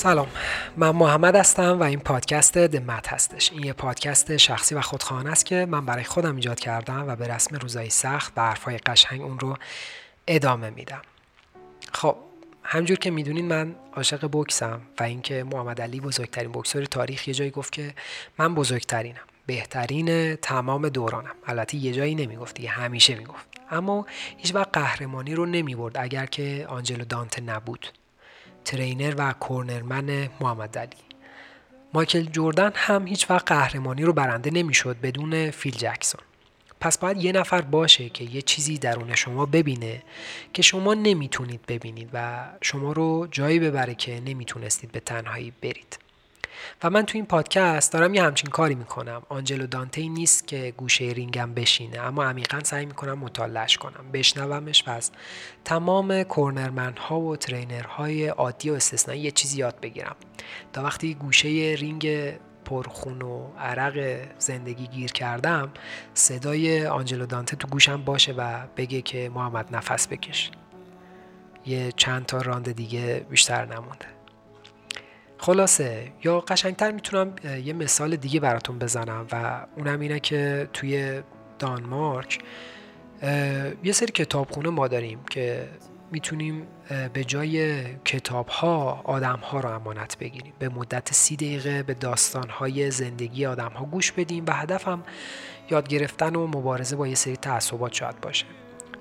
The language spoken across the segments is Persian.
سلام. من محمد هستم و این پادکست دمت هستش. این یه پادکست شخصی و خودخواهانه است که من برای خودم ایجاد کردم و به رسم روزایی سخت و حرفای قشنگ اون رو ادامه میدم. خب همجور که می‌دونین من عاشق بکسم و اینکه محمد علی بزرگترین بکسور تاریخ یه جایی گفت که من بزرگترینم. بهترین تمام دورانم. البته یه جایی نمی‌گفت دیگه همیشه می‌گفت. اما هیچ وقت قهرمانی رو نمی‌برد اگر که آنجلو دانته نبود. ترینر و کورنرمن محمد علی. مایکل جوردن هم هیچ وقت قهرمانی رو برنده نمی‌شد بدون فیل جکسون. پس باید یه نفر باشه که یه چیزی درون شما ببینه که شما نمی‌تونید ببینید و شما رو جایی ببره که نمی‌تونستید به تنهایی برید. و من تو این پادکست دارم یه همچین کاری می‌کنم. آنجلو دانتی نیست که گوشه رینگم بشینه اما عمیقا سعی می‌کنم مطالعهش کنم. بشنومش و از تمام cornerman ها و trainer های عادی و استثنایی یه چیزی یاد بگیرم. تا وقتی گوشه رینگ پرخون و عرق زندگی گیر کردم صدای آنجلو دانته تو گوشم باشه و بگه که محمد نفس بکش. یه چند تا راند دیگه بیشتر نمونده. خلاصه. یا قشنگتر می‌تونم یه مثال دیگه براتون بزنم و اونم اینه که توی دانمارک یه سری کتابخونه ما داریم که می‌تونیم به جای کتاب ها آدم ها رو امانت بگیریم. به مدت سی دقیقه به داستان های زندگی آدم ها گوش بدیم و هدفم یاد گرفتن و مبارزه با یه سری تعصبات شاید باشه.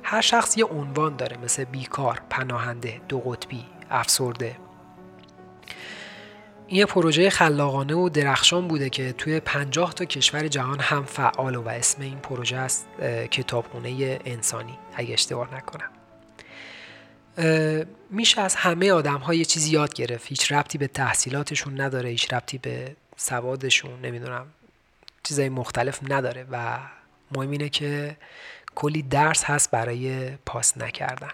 هر شخص یه عنوان داره مثل بیکار، پناهنده، دو قطبی، افسرده. یه پروژه خلاقانه و درخشان بوده که توی پنجاه تا کشور جهان هم فعال و اسم این پروژه است کتابخونه انسانی اگه اشتباه نکنم. میشه از همه آدم یه چیزی یاد گرفت. هیچ ربطی به تحصیلاتشون نداره هیچ ربطی به سوادشون نمی‌دونم چیزای مختلف نداره و مهم اینه که کلی درس هست برای پاس نکردن.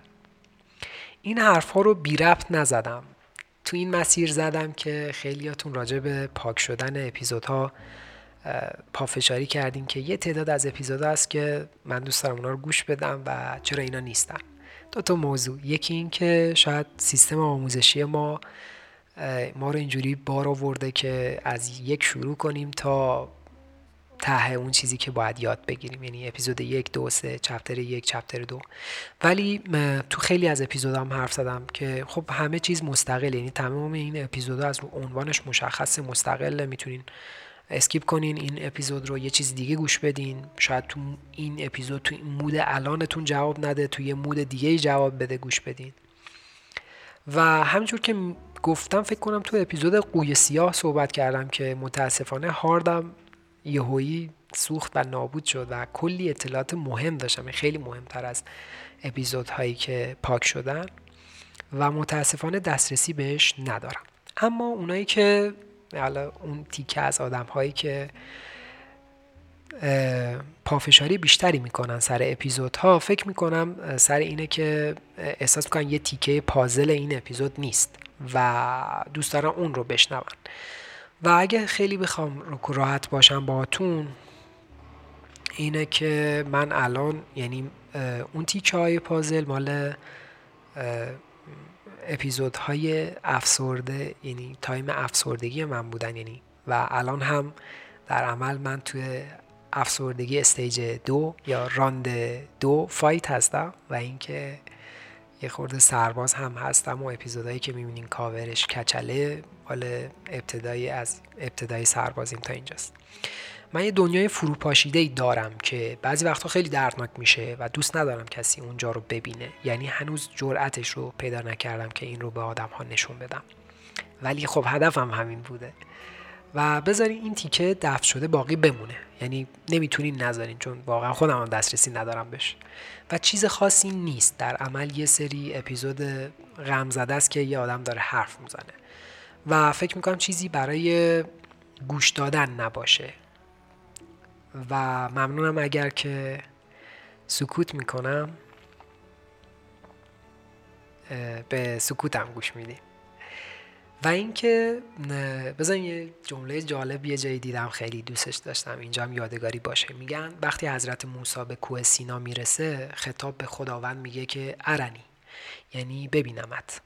این حرف ها رو بی ربط نزدم. تو این مسیر زدم که خیلیاتون راجع به پاک شدن اپیزودها پافشاری کردین که یه تعداد از اپیزودها هست که من دوست دارم اونا رو گوش بدم و چرا اینا نیستن. دو تا موضوع. یکی این که شاید سیستم آموزشی ما ما رو اینجوری بار آورده که از یک شروع کنیم تا ته اون چیزی که باید یاد بگیریم. یعنی اپیزود یک دو سه چپتر یک چپتر دو. ولی تو خیلی از اپیزودام حرف زدم که خب همه چیز مستقل. یعنی تمام این اپیزودها از عنوانش مشخص مستقل. می‌تونین اسکیپ کنین این اپیزود رو یه چیز دیگه گوش بدین. شاید تو این اپیزود تو این مود الانتون جواب نده تو یه مود دیگه جواب بده گوش بدین. و همینجور که گفتم فکر کنم تو اپیزود قوی سیاه صحبت کردم که متاسفانه هاردم یهویی سوخت و نابود شد و کلی اطلاعات مهم داشتم. خیلی مهمتر از اپیزودهایی که پاک شدن و متاسفانه دسترسی بهش ندارم. اما اونایی که حالا اون تیکه از آدم هایی که پافشاری بیشتری می‌کنن سر اپیزودها فکر می‌کنم سر اینه که احساس می‌کنن یه تیکه پازل این اپیزود نیست و دوست دارن اون رو بشنون. و اگه خیلی بخوام راحت باشم باهاتون اینه که من الان یعنی اون تیکه های پازل مال اپیزودهای افسرده یعنی time افسردگی من بودن یعنی. و الان هم در عمل من توی افسردگی stage دو یا راند دو fight هستم و اینکه یه خورده سرباز هم هستم و اپیزودهایی که می‌بینین کاورش کچله مال ابتدایی از ابتدای سربازیم تا اینجاست. من یه دنیای فروپاشیده ای دارم که بعضی وقتا خیلی دردناک میشه و دوست ندارم کسی اونجا رو ببینه. یعنی هنوز جرأتش رو پیدا نکردم که این رو به آدم ها نشون بدم. ولی خب هدفم همین بوده. و بذارین این تیکه دفت شده باقی بمونه. یعنی نمی‌تونین نذارین چون واقعا خودم هم دسترسی ندارم بهش. و چیز خاصی نیست. در عمل یه سری اپیزود غم زده است که یه آدم داره حرف می‌زنه. و فکر می‌کنم چیزی برای گوش دادن نباشه. و ممنونم اگر که سکوت می‌کنم به سکوتم گوش میدیم و اینکه بزن یه جمله جالب یه جایی دیدم خیلی دوستش داشتم اینجا هم یادگاری باشه. میگن وقتی حضرت موسی به کوه سینا می‌رسه خطاب به خداوند میگه که ارنی یعنی ببینمت.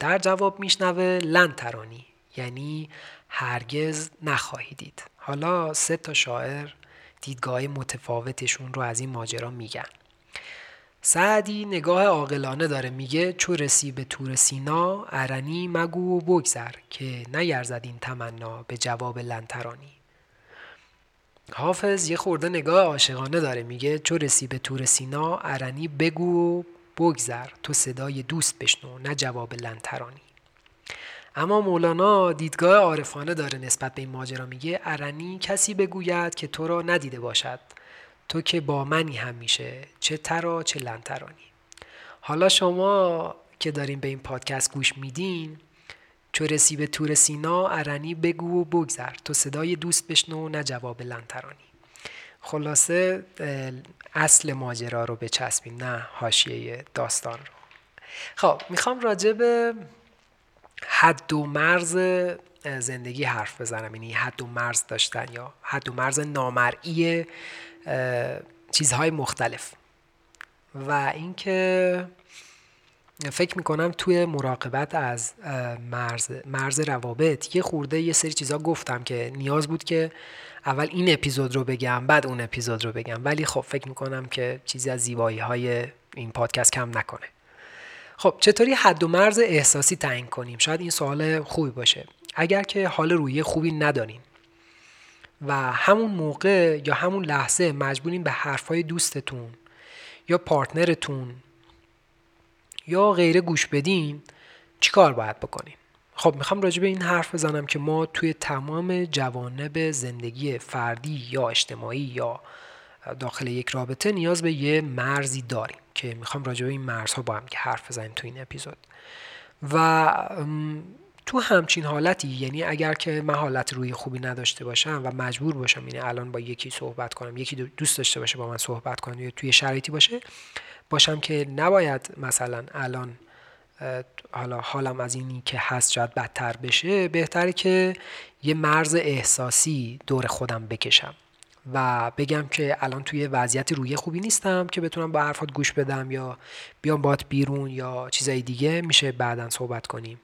در جواب میشنوه لن ترانی یعنی هرگز نخواهی دید. حالا سه تا شاعر دیدگاه متفاوتشون رو از این ماجرا میگن. سعدی نگاه عاقلانه داره میگه چو رسی به تور سینا ارنی مگو و بگذر که نیرزد این تمنا به جواب لنترانی. حافظ یه خورده نگاه عاشقانه داره میگه چو رسی به تور سینا ارنی بگو و بگذر تو صدای دوست بشنو نه جواب لنترانی. اما مولانا دیدگاه عارفانه داره نسبت به این ماجرا میگه ارنی کسی بگوید که تو را ندیده باشد. تو که با منی هم میشه چه ترا چه لنترانی. حالا شما که دارین به این پادکست گوش میدین چو رسی به تور سینا ارنی بگو و بگذر. تو صدای دوست بشنو نه جواب لنترانی. خلاصه اصل ماجرا رو بچسبین نه حاشیه داستان رو. خب می‌خوام راجع به حد و مرز زندگی حرف بزنم. یعنی حد و مرز داشتن یا حد و مرز نامرئی چیزهای مختلف. و اینکه فکر می‌کنم توی مراقبت از مرز, مرز روابط یه خورده یه سری چیزا گفتم که نیاز بود که اول این اپیزود رو بگم بعد اون اپیزود رو بگم. ولی خب فکر می‌کنم که چیزی از زیبایی های این پادکست کم نکنه. خب چطوری حد و مرز احساسی تعیین کنیم؟ شاید این سوال خوبی باشه. اگر که حال روی خوبی ندارین و همون موقع یا همون لحظه مجبورین به حرفای دوستتون یا پارتنرتون یا غیره گوش بدین چیکار باید بکنین خب می‌خوام راجع به این حرف بزنم که ما توی تمام جوانب زندگی فردی یا اجتماعی یا داخل یک رابطه نیاز به یه مرزی داریم که می‌خوام راجع به این مرزها با هم که حرف بزنیم تو این اپیزود. و تو همچین حالتی یعنی اگر که من حالت روی خوبی نداشته باشم و مجبور باشم یعنی الان با یکی صحبت کنم یکی دوست داشته باشه با من صحبت کنم یا توی شرایطی باشه باشم که نباید مثلا الان حالا حالم از اینی که هست شاید بدتر بشه بهتره که یه مرز احساسی دور خودم بکشم و بگم که الان توی وضعیت روی خوبی نیستم که بتونم با حرفات گوش بدم یا بیام بات بیرون یا چیزای دیگه میشه بعدا صحبت کنیم.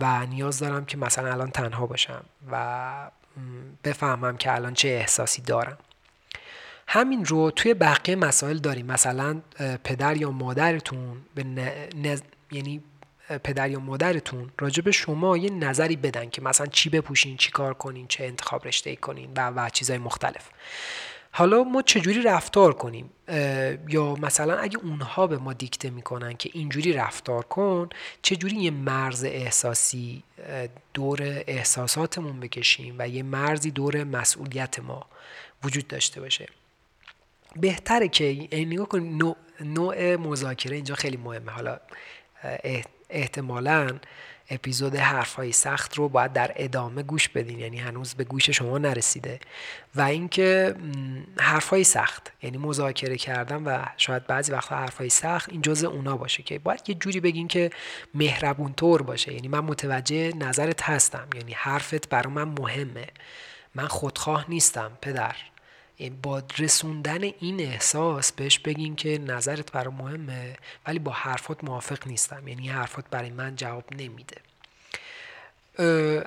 و نیاز دارم که مثلا الان تنها باشم و بفهمم که الان چه احساسی دارم. همین رو توی بقیه مسائل داریم. مثلا پدر یا مادرتون به یعنی پدر یا مادرتون راجع به شما یه نظری بدن که مثلا چی بپوشین چی کار کنین چه انتخاب رشته ای کنین و و چیزهای مختلف. حالا ما چجوری رفتار کنیم؟ یا مثلا اگه اونها به ما دیکته می‌کنن که اینجوری رفتار کن چجوری یه مرز احساسی دور احساساتمون بکشیم و یه مرزی دور مسئولیت ما وجود داشته باشه؟ بهتره که نگاه کنیم نوع, نوع مذاکره اینجا خیلی مهمه. حالا احتمالا اپیزود حرفهای سخت رو باید در ادامه گوش بدین. یعنی هنوز به گوش شما نرسیده. و اینکه حرفهای سخت. یعنی مذاکره کردن و شاید بعضی وقتا حرفهای سخت این جزء اونا باشه که باید یه جوری بگین که مهربون طور باشه. یعنی من متوجه نظرت هستم. یعنی حرفت برای من مهمه. من خودخواه نیستم پدر. با رسوندن این احساس بهش بگین که نظرت برای مهمه ولی با حرفات موافق نیستم. یعنی حرفات برای من جواب نمیده.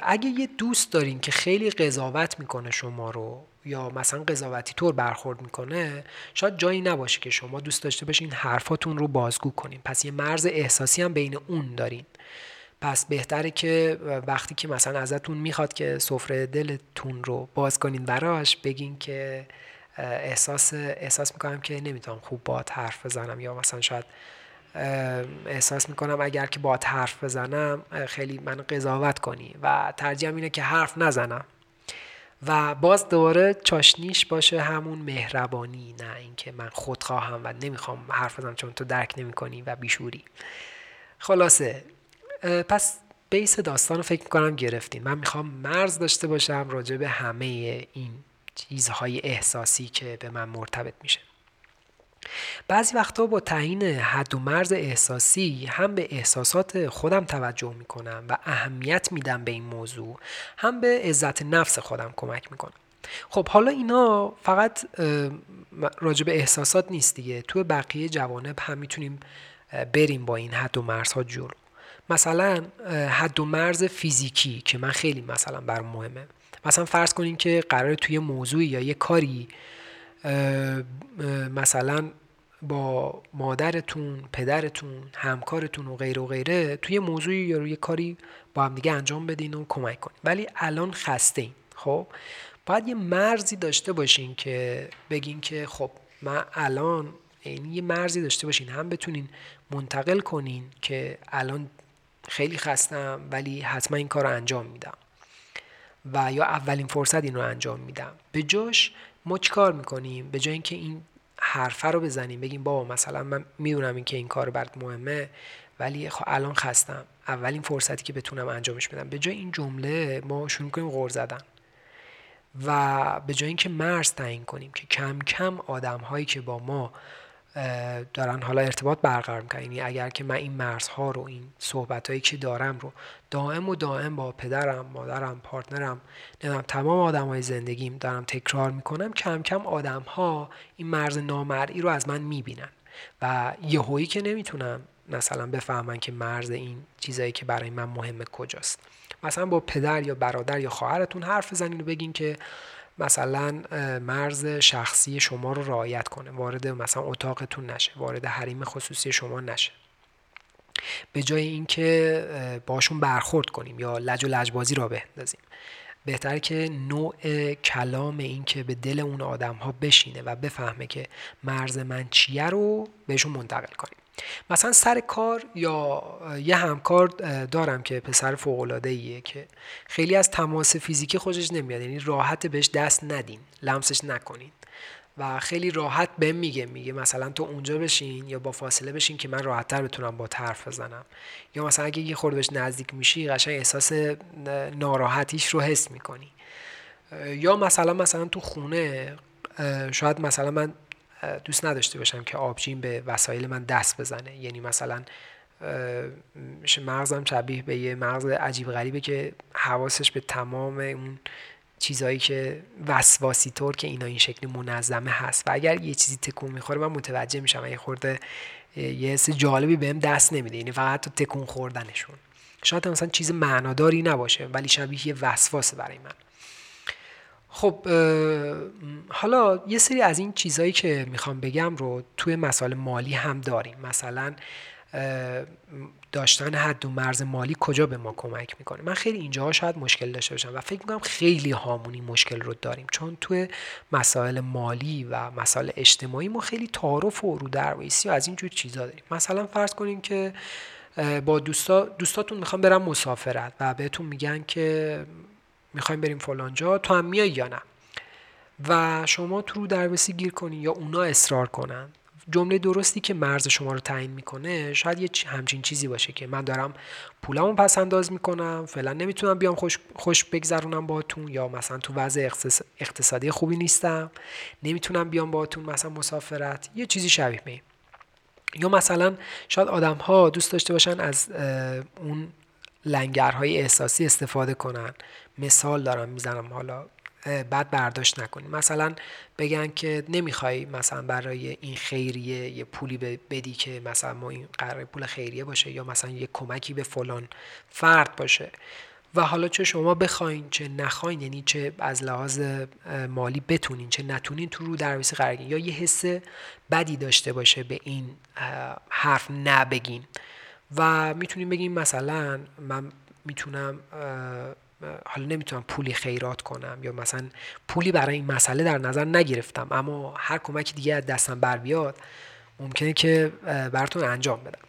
اگه یه دوست دارین که خیلی قضاوت می‌کنه شما رو یا مثلا قضاوتی طور برخورد می‌کنه شاید جایی نباشه که شما دوست داشته باشین حرفاتون رو بازگو کنین. پس یه مرز احساسی هم بین اون دارین. پس بهتره که وقتی که مثلا ازتون می‌خواد که سفره دلتون رو باز کنین براش بگین که احساس احساس می‌کنم که نمی‌تونم خوب با حرف بزنم یا مثلا شاید احساس می‌کنم اگر که با حرف بزنم خیلی من قضاوت کنی و ترجیحم اینه که حرف نزنم. و باز دوباره چاشنیش باشه همون مهربانی نه اینکه من خودخواهم و نمی‌خوام حرف بزنم چون تو درک نمی‌کنی و بیشوری. خلاصه پس بیس داستان رو فکر می‌کنم گرفتین. من می‌خوام مرز داشته باشم راجع به همه این چیزهای احساسی که به من مرتبط میشه. بعضی وقتا با تعیین حد و مرز احساسی هم به احساسات خودم توجه می‌کنم و اهمیت میدم به این موضوع هم به عزت نفس خودم کمک می‌کنم. خب حالا اینا فقط راجع به احساسات نیست دیگه. تو بقیه جوانب هم می‌تونیم بریم با این حد و مرزها جلو. مثلا حد و مرز فیزیکی که من خیلی مثلا بر مهمه. مثلا فرض کنین که قرار توی موضوعی یا یه کاری مثلا با مادرتون پدرتون همکارتون و غیره و غیره توی موضوعی یا روی کاری با هم دیگه انجام بدین و کمک کنین. ولی الان خسته این خب؟ باید یه مرزی داشته باشین که بگین که خب من الان یعنی یه مرزی داشته باشین. هم بتونین منتقل کنین که الان خیلی خستم ولی حتما این کار رو انجام میدم. و یا اولین فرصت این رو انجام میدم. به جاش ما کار می‌کنیم؟ به جای اینکه این حرفه رو بزنیم بگیم بابا مثلا من می‌دونم این که این کار برات مهمه ولی خب الان خستم. اولین فرصتی که بتونم انجامش بدم. به جای این جمله ما شروع کنیم غور زدن. و به جای اینکه مرز تعیین کنیم که کم کم آدم هایی که با ما دارن حالا ارتباط برقرار می‌کنن. یعنی اگر که من این مرزها رو این صحبت هایی که دارم رو دائم و دائم با پدرم مادرم پارتنرم نمی‌دونم تمام آدم های زندگیم دارم تکرار می‌کنم کم کم آدم ها این مرز نامرئی رو از من می‌بینن. و یهویی که نمی‌تونم مثلا بفهمن که مرز این چیزایی که برای من مهمه کجاست. مثلا با پدر یا برادر یا خواهرتون حرف بزنین و بگین که مثلا مرز شخصی شما رو رعایت کنه وارد مثلا اتاقتون نشه وارد حریم خصوصی شما نشه. به جای اینکه باشون برخورد کنیم یا لج و لجبازی را بندازیم. بهتر که نوع کلام این که به دل اون آدم ها بشینه و بفهمه که مرز من چیه رو بهشون منتقل کنیم. مثلا سر کار یا یه همکار دارم که پسر فوق ایه که خیلی از تماس فیزیکی خوشش نمیاد یعنی راحت بهش دست ندین لمسش نکنین و خیلی راحت بهم میگه میگه مثلا تو اونجا بشین یا با فاصله بشین که من راحتتر بتونم با طرف بزنم. یا مثلا اگه یه خورده بهش نزدیک میشی قشنگ احساس ناراحتیش رو حس می‌کنی. یا مثلا مثلا تو خونه شاید مثلا من دوست نداشته باشم که آبجین به وسایل من دست بزنه. یعنی مثلا مغزم شبیه به یه مغز عجیب غریبه که حواسش به تمام اون چیزایی که وسواسی طور که اینا این شکلی منظمه هست. و اگر یه چیزی تکون می‌خوره من متوجه میشم. یه خورده یه حس جالبی بهم دست نمیده. یعنی فقط تو تکون خوردنشون. شاید مثلا چیز معناداری نباشه ولی شبیه یه وسواسه برای من. خب حالا یه سری از این چیزهایی که می‌خوام بگم رو توی مسائل مالی هم داریم. مثلا داشتن حد و مرز مالی کجا به ما کمک می‌کنه؟ من خیلی اینجاها شاید مشکل داشته باشم و فکر می‌کنم خیلی هامونی مشکل رو داریم. چون توی مسائل مالی و مسائل اجتماعی ما خیلی تعارف و رو درویسی و از اینجور چیزا داریم. مثلا فرض کنیم که با دوستا دوستاتون می‌خوام برم مسافرت و بهتون میگن که می‌خوایم بریم فلانجا تو هم میای یا نه؟ و شما تو رو دروسی گیر کنی یا اونا اصرار کنن. جمله درستی که مرز شما رو تعیین می‌کنه شاید یه همچین چیزی باشه که من دارم پولمو پس انداز می‌کنم فعلا نمی‌تونم بیام خوش, خوش بگذرونم باهاتون یا مثلا تو وضع اقتصادی خوبی نیستم نمی‌تونم بیام باهاتون مثلا مسافرت یه چیزی شبیه به یا مثلا شاید آدم ها دوست داشته باشن از اون لنگرهای احساسی استفاده کنن. مثال دارم می‌زنم حالا بعد برداشت نکنیم. مثلا بگن که نمی‌خوای مثلا برای این خیریه یه پولی بدی که مثلا ما این قرار پول خیریه باشه یا مثلا یه کمکی به فلان فرد باشه. و حالا چه شما بخواین چه نخواین یعنی چه از لحاظ مالی بتونین چه نتونین تو رو درویسی قرار یا یه حس بدی داشته باشه به این حرف نبگین. و می‌تونیم بگیم مثلا من می‌تونم حالا نمی‌تونم پولی خیرات کنم یا مثلا پولی برای این مسئله در نظر نگرفتم اما هر کمکی دیگه از دستم بر بیاد ممکنه که براتون انجام بدم.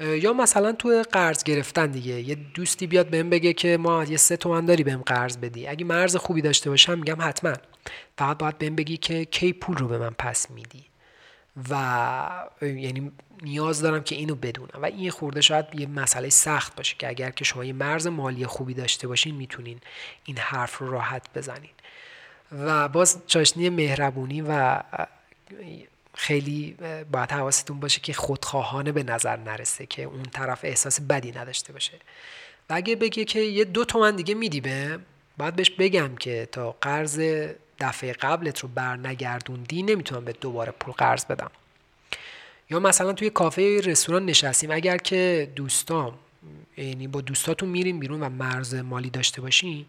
یا مثلا تو قرض گرفتن دیگه یه دوستی بیاد بهم بگه که ما یه سه تومن داری بهم قرض بدی. اگه مرز خوبی داشته باشم میگم حتما. فقط باید بهم بگی که کی پول رو به من پس میدی. و یعنی نیاز دارم که اینو بدونم. و این خورده شاید یه مسئله سخت باشه که اگر که شما یه مرز مالی خوبی داشته باشین می‌تونین این حرف رو راحت بزنین. و باز چاشنی مهربونی و خیلی باید حواستون باشه که خودخواهانه به نظر نرسه که اون طرف احساس بدی نداشته باشه. و اگه بگه که یه دو تومن دیگه میدی به باید بهش بگم که تا قرض دفعه قبلت رو بر نگردوندی نمی‌تونم به دوباره پول قرض بدم. یا مثلا توی کافه رستوران نشستیم اگر که دوستام یعنی با دوستاتون میرین بیرون و مرز مالی داشته باشین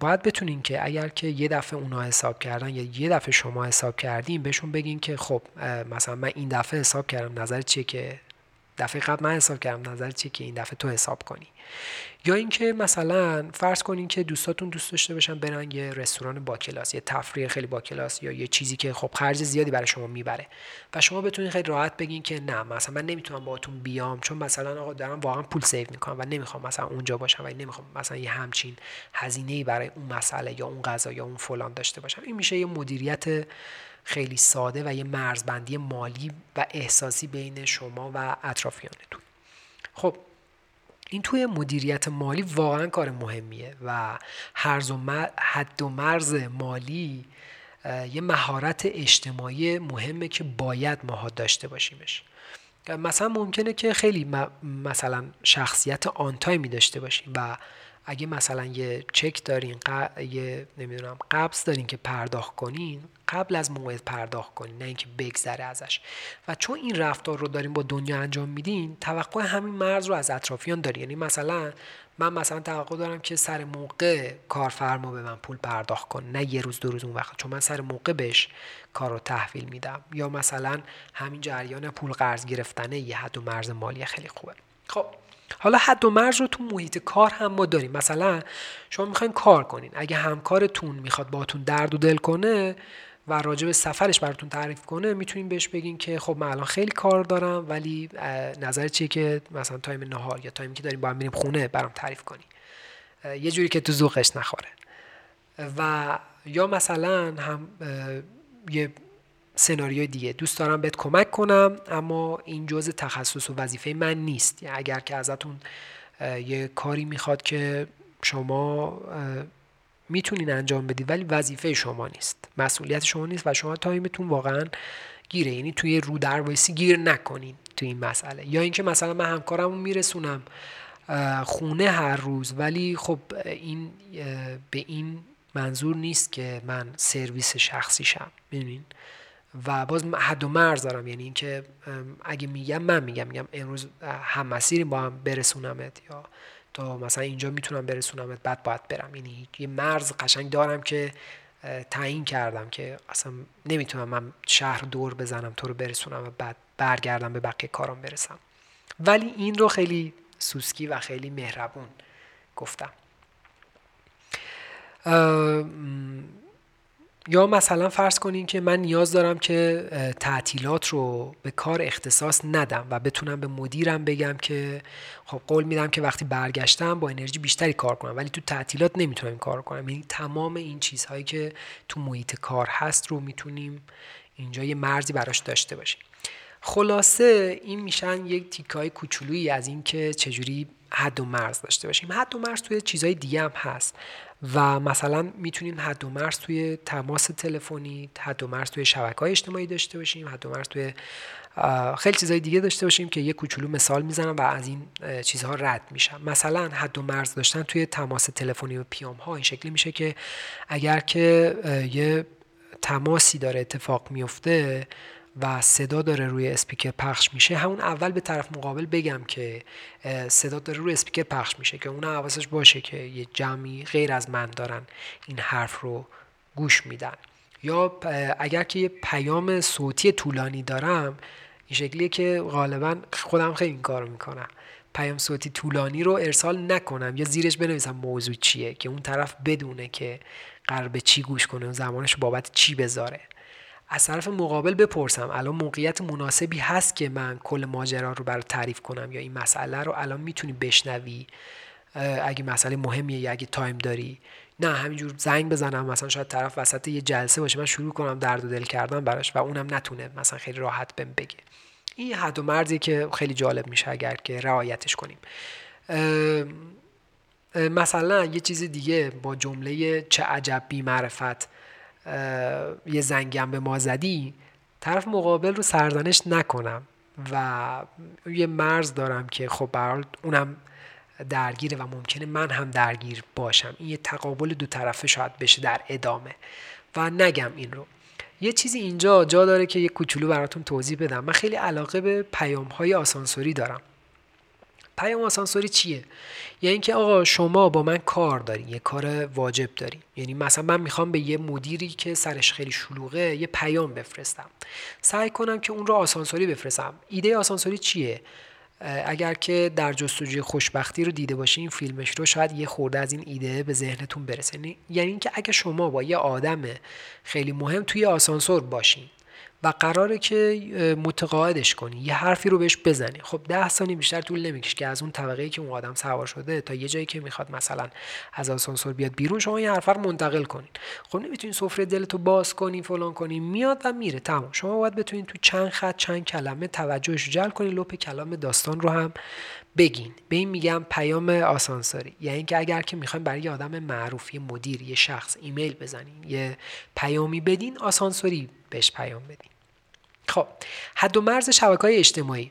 باید بتونین که اگر که یه دفعه اونا حساب کردن یا یه دفعه شما حساب کردین بهشون بگین که خب مثلا من این دفعه حساب کردم نظر چیه که دفعه قبل من حساب کردم نظر چیه که این دفعه تو حساب کنی. یا اینکه مثلا فرض کنین که دوستاتون دوست داشته باشن برن یه رستوران با کلاس یه تفریح خیلی با کلاس یا یه چیزی که خب خرج زیادی برای شما می‌بره و شما بتونین خیلی راحت بگین که نه مثلا من نمی‌تونم باهاتون بیام چون مثلا آقا دارم واقعا پول save می‌کنم و نمی‌خوام مثلا اونجا باشم و نمی‌خوام مثلا یه همچین هزینه ای برای اون مسئله یا اون غذا یا اون فلان داشته باشم. این میشه یه مدیریت خیلی ساده و یه مرزبندی مالی و احساسی بین شما و اطرافیانتون. خب این توی مدیریت مالی واقعا کار مهمیه و حد و مرز مالی یه مهارت اجتماعی مهمه که باید ماها داشته باشیمش. مثلا ممکنه که خیلی مثلا شخصیت آنتایمی داشته باشیم و اگه مثلا یه چک دارین یه نمی‌دونم قبض دارین که پرداخت کنین قبل از موعد پرداخت کنین نه اینکه بگذره ازش. و چون این رفتار رو داریم با دنیا انجام میدین توقع همین مرز رو از اطرافیان داری یعنی مثلا من مثلا توقع دارم که سر موقع کارفرما به من پول پرداخت کنه نه یه روز دو روز اون وقت. چون من سر موقع بهش کار رو تحویل میدم. یا مثلا همین جریان پول قرض گرفتنه یه حد و مرز مالی خیلی خوبه. خب. حالا حد و مرز رو تو محیط کار هم ما داریم. مثلا شما می‌خواین کار کنین. اگه همکارتون می‌خواد باتون درد و دل کنه و راجع به سفرش براتون تعریف کنه می‌تونین بهش بگین که خب من الان خیلی کار دارم ولی نظر چیه که مثلا time نهار یا time ی که داریم با هم میریم خونه برام تعریف کنی یه جوری که تو ذوقش نخوره. و یا مثلا هم یه سناریوی دیگه. دوست دارم بهت کمک کنم اما این جزء تخصص و وظیفه من نیست. یعنی اگر که ازتون یه کاری می‌خواد که شما می‌تونین انجام بدید ولی وظیفه شما نیست. مسئولیت شما نیست و شما تایمتون واقعا گیره. یعنی توی رو در گیر نکنین تو این مسئله. یا اینکه مثلا من همکارمو میرسونم خونه هر روز ولی خب این به این منظور نیست که من سرویس شخصی شم. می‌دونین؟ و باز حد و مرز دارم. یعنی اینکه اگه میگم من میگم میگم امروز هم مسیریم با هم برسونمت یا تا مثلا اینجا می‌تونم برسونمت بعد باید برم. یعنی یه مرز قشنگ دارم که تعیین کردم که اصلا نمی‌تونم من شهر دور بزنم تو رو برسونم و بعد برگردم به بقیه کارم برسم. ولی این رو خیلی سوسکی و خیلی مهربون گفتم. یا مثلا فرض کنین که من نیاز دارم که تعطیلات رو به کار اختصاص ندم و بتونم به مدیرم بگم که خب قول میدم که وقتی برگشتم با انرژی بیشتری کار کنم ولی تو تعطیلات نمی‌تونم این کار کنم. یعنی تمام این چیزهایی که تو محیط کار هست رو می‌تونیم اینجا یه مرزی براش داشته باشیم. خلاصه این میشن یک تیکای کوچولویی از اینکه چجوری حد و مرز داشته باشیم. حد و مرز توی چیزهای دیگه هم هست و مثلا می‌تونیم حد و مرز توی تماس تلفنی حد و مرز توی شبکه های اجتماعی داشته باشیم حد و مرز توی خیلی چیزهای دیگه داشته باشیم که یه کوچولو مثال می‌زنم و از این چیزها رد میشم مثلا حد و مرز داشتن توی تماس تلفنی و پیام ها این شکلی میشه که اگر که یه تماسی داره اتفاق میفته و صدا داره روی اسپیکر پخش میشه. همون اول به طرف مقابل بگم که صدا داره روی اسپیکر پخش میشه که اون حواسش باشه که یه جمعی غیر از من دارن این حرف رو گوش میدن. یا اگر که یه پیام صوتی طولانی دارم این شکلیه که غالبا خودم خیلی این کارو می‌کنم. پیام صوتی طولانی رو ارسال نکنم یا زیرش بنویسم موضوع چیه که اون طرف بدونه که قرار به چی گوش کنه و زمانش بابت چی بذاره. از طرف مقابل بپرسم. الان موقعیت مناسبی هست که من کل ماجرا رو برای تعریف کنم یا این مسئله رو الان می‌تونی بشنوی؟ اگه مسئله مهمیه یا اگه تایم داری. نه همینجور زنگ بزنم. مثلا شاید طرف وسط یه جلسه باشه. من شروع کنم درد و دل کردن براش و اونم نتونه مثلا خیلی راحت بهم بگه. این حد و مرزی که خیلی جالب میشه اگر که رعایتش کنیم. مثلا یه چیز دیگه با جمله چه عجب بی معرفت یه زنگم به ما زدی طرف مقابل رو سرزنش نکنم و یه مرز دارم که خب برحال اونم درگیره و ممکنه من هم درگیر باشم. این یه تقابل دو طرفه شاید بشه در ادامه. و نگم این رو. یه چیزی اینجا جا داره که یه کوچولو براتون توضیح بدم. من خیلی علاقه به پیام های آسانسوری دارم. پیام آسانسوری چیه؟ یعنی اینکه آقا شما با من کار دارین یه کار واجب دارین. یعنی مثلا من می‌خوام به یه مدیری که سرش خیلی شلوغه یه پیام بفرستم. سعی کنم که اون رو آسانسوری بفرستم. ایده آسانسوری چیه؟ اگر که در جستجوی خوشبختی رو دیده باشین این فیلمش رو شاید یه خورده از این ایده به ذهنتون برسه. یعنی اینکه اگه شما با یه آدم خیلی مهم توی آسانسور باشین و قراره که متقاعدش کنی. یه حرفی رو بهش بزنی. خب ده ثانیه بیشتر طول نمی‌کشه که از اون طبقه که اون آدم سوار شده تا یه جایی که می‌خواد مثلا از آسانسور بیاد بیرون شما یه حرف رو منتقل کنین. خب نمی‌تونین سفره دلتو باز کنی فلان کنی میاد و میره. تمام. شما باید بتونین تو چند خط چند کلمه توجهش جلب کنی لپ کلام داستان رو هم بگین. به این میگم پیام آسانسوری یعنی اینکه اگر که می‌خوایم برای یه آدم معروف یه مدیر یه شخص ایمیل بزنین یه پیامی بدین آسانسوری بهش پیام بدین. خب حد و مرز شبکه های اجتماعی.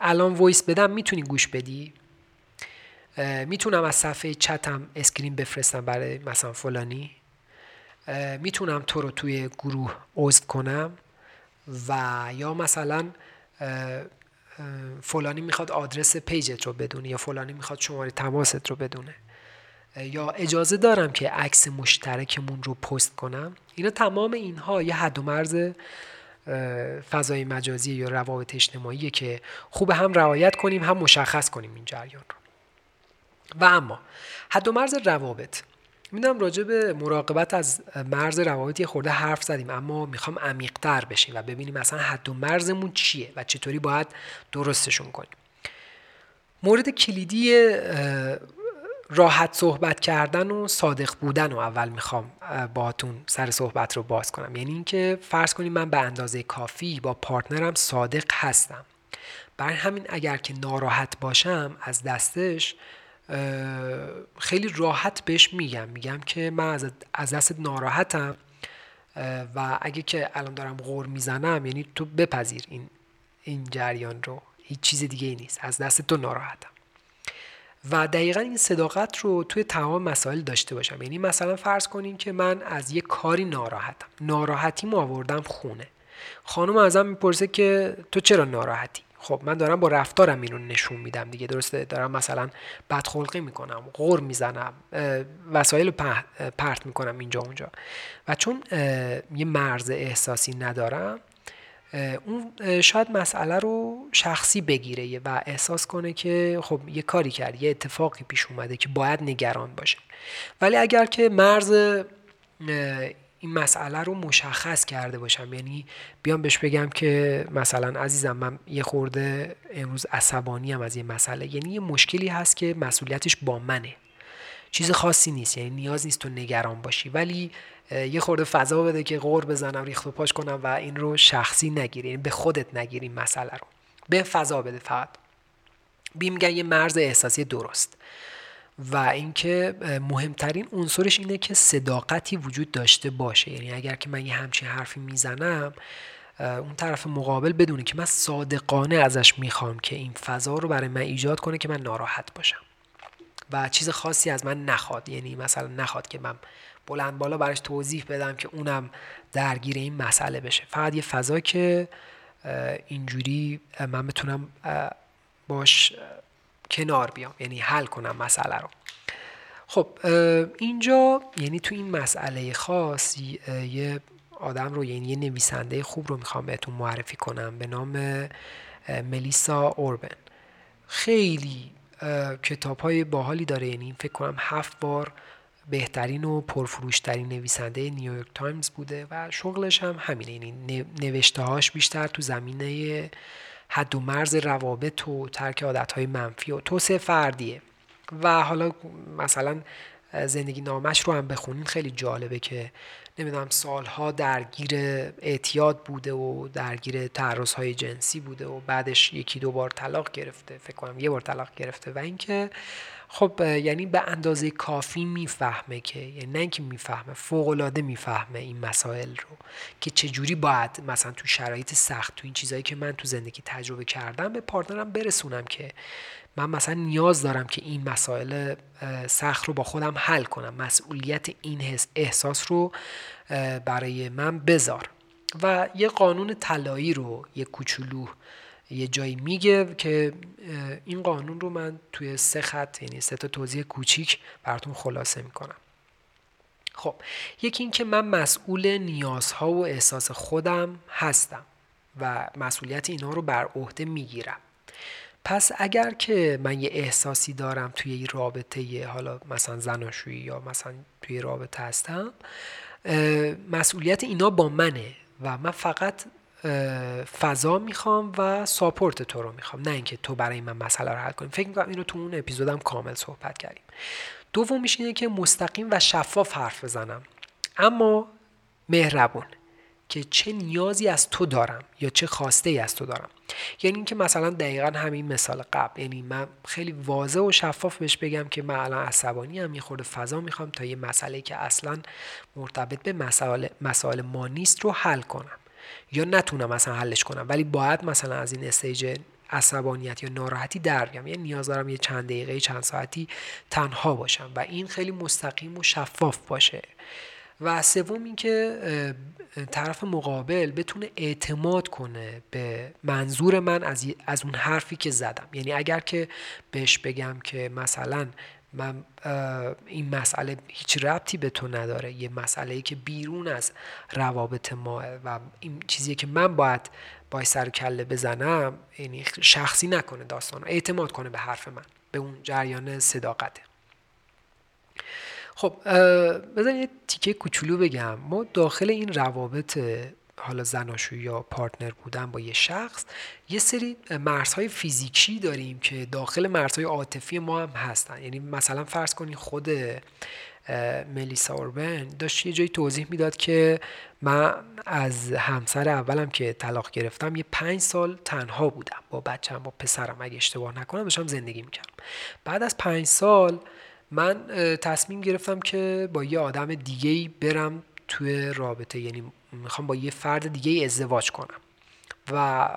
الان voice بدم می‌تونی گوش بدی؟ می‌تونم از صفحه چتم screen بفرستم برای مثلا فلانی. می‌تونم تو رو توی گروه عضو کنم و یا مثلا فلانی می‌خواد آدرس page ت رو بدونه یا فلانی می‌خواد شماره تماست رو بدونه. یا اجازه دارم که عکس مشترکمون رو پست کنم. اینا تمام اینها یه حد و مرز فضای مجازی یا روابط اجتماعی که خوب هم رعایت کنیم هم مشخص کنیم این جریان رو. و اما حد و مرز روابط. می‌دونم راجع به مراقبت از مرز روابط خورده حرف زدیم اما می‌خوام عمیقتر بشیم و ببینیم مثلا حد و مرزمون چیه و چطوری باید درستشون کنیم. مورد کلیدی راحت صحبت کردن و صادق بودن و اول می‌خوام باهاتون سر صحبت رو باز کنم. یعنی اینکه فرض کنیم من به اندازه کافی با پارتنرم صادق هستم. برای همین اگر که ناراحت باشم از دستش خیلی راحت بهش میگم. میگم که من از دست ناراحتم و اگه که الان دارم غور می‌زنم یعنی تو بپذیر این این جریان رو. هیچ چیز دیگه ای نیست. از دست تو ناراحتم. و دقیقا این صداقت رو توی تمام مسائل داشته باشم. یعنی مثلا فرض کنیم که من از یه کاری ناراحتم. ناراحتی آوردم خونه. خانم ازم می‌پرسه که تو چرا ناراحتی؟ خب من دارم با رفتارم اینو نشون میدم دیگه درسته؟ دارم مثلا بدخلقی می‌کنم غور می‌زنم وسایل پرت می‌کنم اینجا اونجا. و چون یه مرز احساسی ندارم اون شاید مسئله رو شخصی بگیره و احساس کنه که خب یه کاری کرد یه اتفاقی پیش اومده که باید نگران باشه. ولی اگر که مرز این مسئله رو مشخص کرده باشم. یعنی بیام بهش بگم که مثلا عزیزم من یه خورده امروز عصبانی هم از یه مسئله. یعنی یه مشکلی هست که مسئولیتش با منه. چیز خاصی نیست یعنی نیاز نیست تو نگران باشی. ولی یه خورده فضا بده که غور بزنم ریخت و پاش کنم و این رو شخصی نگیری یعنی به خودت نگیری مسئله رو. به فضا بده فقط. بیم میگن یه مرز احساسی درست. و اینکه مهمترین عنصرش اینه که صداقتی وجود داشته باشه. یعنی اگر که من یه همچین حرفی می‌زنم اون طرف مقابل بدونه که من صادقانه ازش می‌خوام که این فضا رو برای من ایجاد کنه که من ناراحت باشم. و چیز خاصی از من نخواد. یعنی مثلا نخواد که من بلند بالا براش توضیح بدم که اونم درگیر این مسئله بشه. فقط یه فضا که اینجوری من بتونم باش کنار بیام یعنی حل کنم مسئله رو. خب اینجا یعنی تو این مسئله خاص یه آدم رو یعنی یه نویسنده خوب رو می‌خوام بهتون معرفی کنم به نام ملیسا اوربن. خیلی کتاب های باحالی داره یعنی فکر کنم هفت بار بهترین و پرفروشترین نویسنده نیویورک تایمز بوده و شغلش هم همینه یعنی نوشته هاش بیشتر تو زمینه حد و مرز روابط و ترک عادت های منفی و توسعه فردیه. و حالا مثلا زندگی نامش رو هم بخونین خیلی جالبه که نمی‌دونم سالها درگیر اعتیاد بوده و درگیر تعرض های جنسی بوده و بعدش یکی دو بار طلاق گرفته فکر کنم یه بار طلاق گرفته. و اینکه خب یعنی به اندازه کافی می‌فهمه که یعنی نه اینکه می‌فهمه فوق العاده می‌فهمه این مسائل رو که چجوری باید مثلا تو شرایط سخت تو این چیزهایی که من تو زندگی تجربه کردم به پارتنرم برسونم که من مثلا نیاز دارم که این مسائل سخت رو با خودم حل کنم مسئولیت این احساس رو برای من بذار. و یه قانون طلایی رو یه کوچولو یه جایی میگه که این قانون رو من توی سه خط یعنی سه تا توضیح کوچیک براتون خلاصه می‌کنم. خب یکی این که من مسئول نیازها و احساس خودم هستم و مسئولیت اینا رو بر عهده می‌گیرم. پس اگر که من یه احساسی دارم توی یه رابطه حالا مثلا زناشویی یا مثلا توی رابطه هستم مسئولیت اینا با منه و من فقط فضا می‌خوام و ساپورت تو رو می‌خوام. نه اینکه تو برای من مسئله رو حل کنیم فکر می‌کنم اینو تو اون اپیزودم کامل صحبت کردیم. دومیش اینه که مستقیم و شفاف حرف بزنم. اما مهربون که چه نیازی از تو دارم یا چه خواسته ای از تو دارم. یعنی اینکه مثلا دقیقا همین مثال قبل. یعنی من خیلی واضح و شفاف بهش بگم که من الان عصبانی هم خورده فضا می‌خوام تا یه مسئله که اصلا مرتبط به مسائل مسائل ما نیست رو حل کنم. یا نتونم مثلا حلش کنم. ولی باید مثلا از این استیج عصبانیت یا ناراحتی در یعنی نیاز دارم یه چند دقیقه چند ساعتی تنها باشم و این خیلی مستقیم و شفاف باشه. و سوم اینکه طرف مقابل بتونه اعتماد کنه به منظور من از, از اون حرفی که زدم. یعنی اگر که بهش بگم که مثلا من این مسئله هیچ ربطی به تو نداره. یه مسئله ای که بیرون از روابط ماه و این چیزی که من باید با سر کله بزنم یعنی شخصی نکنه داستان اعتماد کنه به حرف من به اون جریان صداقته خب بذار یه تیکه کوچولو بگم. ما داخل این روابط حالا زناشویی یا پارتنر بودن با یه شخص یه سری مرزهای فیزیکی داریم که داخل مرزهای عاطفی ما هم هستن. یعنی مثلا فرض کنید خود ملیسا اوربن داشت یه جایی توضیح می‌داد که من از همسر اولم که طلاق گرفتم یه پنج سال تنها بودم. با بچم با پسرم اگه اشتباه نکنم داشتم زندگی می‌کردم. بعد از پنج سال من تصمیم گرفتم که با یه آدم دیگه برم توی رابطه. یعنی می‌خوام با یه فرد دیگه ازدواج کنم. و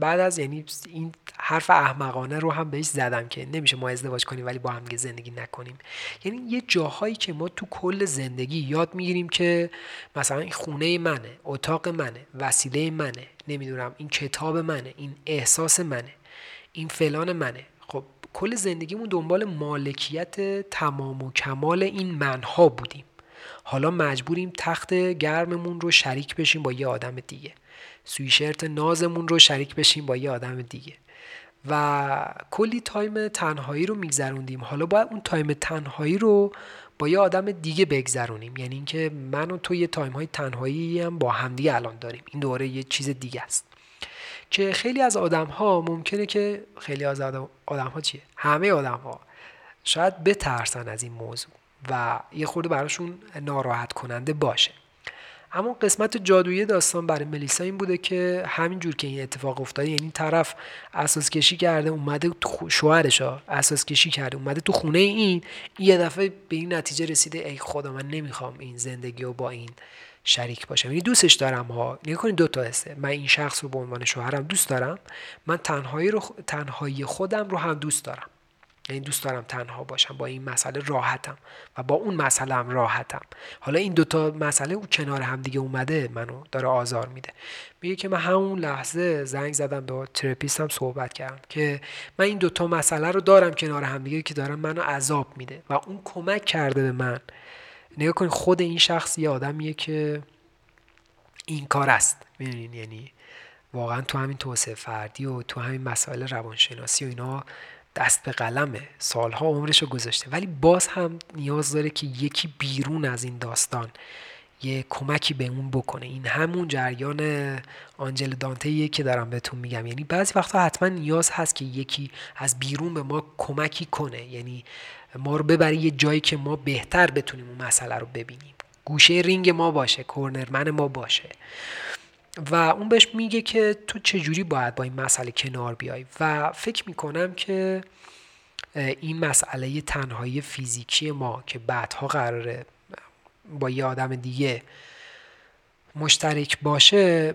بعد از یعنی این حرف احمقانه رو هم بهش زدم که نمیشه ما ازدواج کنیم ولی با هم زندگی نکنیم. یعنی یه جاهایی که ما تو کل زندگی یاد می‌گیریم که مثلا این خونه منه اتاق منه وسیله منه نمی‌دونم این کتاب منه این احساس منه این فلان منه. خب کل زندگیمون دنبال مالکیت تمام و کمال این منها بودیم. حالا مجبوریم تخت گرممون رو شریک بشیم با یه آدم دیگه. سویشرت نازمون رو شریک بشیم با یه آدم دیگه. و کلی time تنهایی رو میگذروندیم. حالا باید اون time تنهایی رو با یه آدم دیگه بگذرونیم. یعنی اینکه من و تو یه time های تنهایی هم با همدیگه الان داریم. این دوره یه چیز دیگه است. که خیلی از آدم ها ممکنه که خیلی از آدم, آدم ها چیه؟ همه آدم ها شاید بترسن از این موضوع. و یه خورده براشون ناراحت کننده باشه. اما قسمت جادویی داستان برای ملیسا این بوده که همینجور که این اتفاق افتاده یعنی طرف اساس کشی کرده اومده شوهرش اساس کشی کرده اومده تو خونه این یه دفعه به این نتیجه رسیده ای خدا من نمی‌خوام این زندگی رو با این شریک باشم. یعنی دوستش دارم ها. نگاه کنید دو تا هسته من این شخص رو به عنوان شوهرم دوست دارم. من تنهایی رو تنهایی خودم رو هم دوست دارم. یعنی دوست دارم تنها باشم با این مسئله راحتم و با اون مسئله هم راحتم. حالا این دوتا مسئله او کنار هم دیگه اومده منو داره آزار میده. میگه که من همون لحظه زنگ زدم به ترپیستم صحبت کردم که من این دوتا مسئله رو دارم کنار هم دیگه که دارم منو عذاب میده و اون کمک کرده به من. نگاه کنید خود این شخص یه آدمیه که این کار است. می‌دونین؟ یعنی واقعا تو همین توسعه فردی و تو همین مسائل روانشناسی و اینا دست به قلمه. سالها عمرش رو گذاشته. ولی باز هم نیاز داره که یکی بیرون از این داستان یه کمکی به اون بکنه. این همون جریان آنجل دانته که دارم بهتون میگم. یعنی بعضی وقتا حتما نیاز هست که یکی از بیرون به ما کمکی کنه. یعنی ما رو ببره یه جایی که ما بهتر بتونیم اون مسئله رو ببینیم. گوشه رینگ ما باشه کورنرمن ما باشه. و اون بهش میگه که تو چجوری باید با این مسئله کنار بیای و فکر می‌کنم که این مسئله تنهایی فیزیکی ما که بعدها قراره با یه آدم دیگه مشترک باشه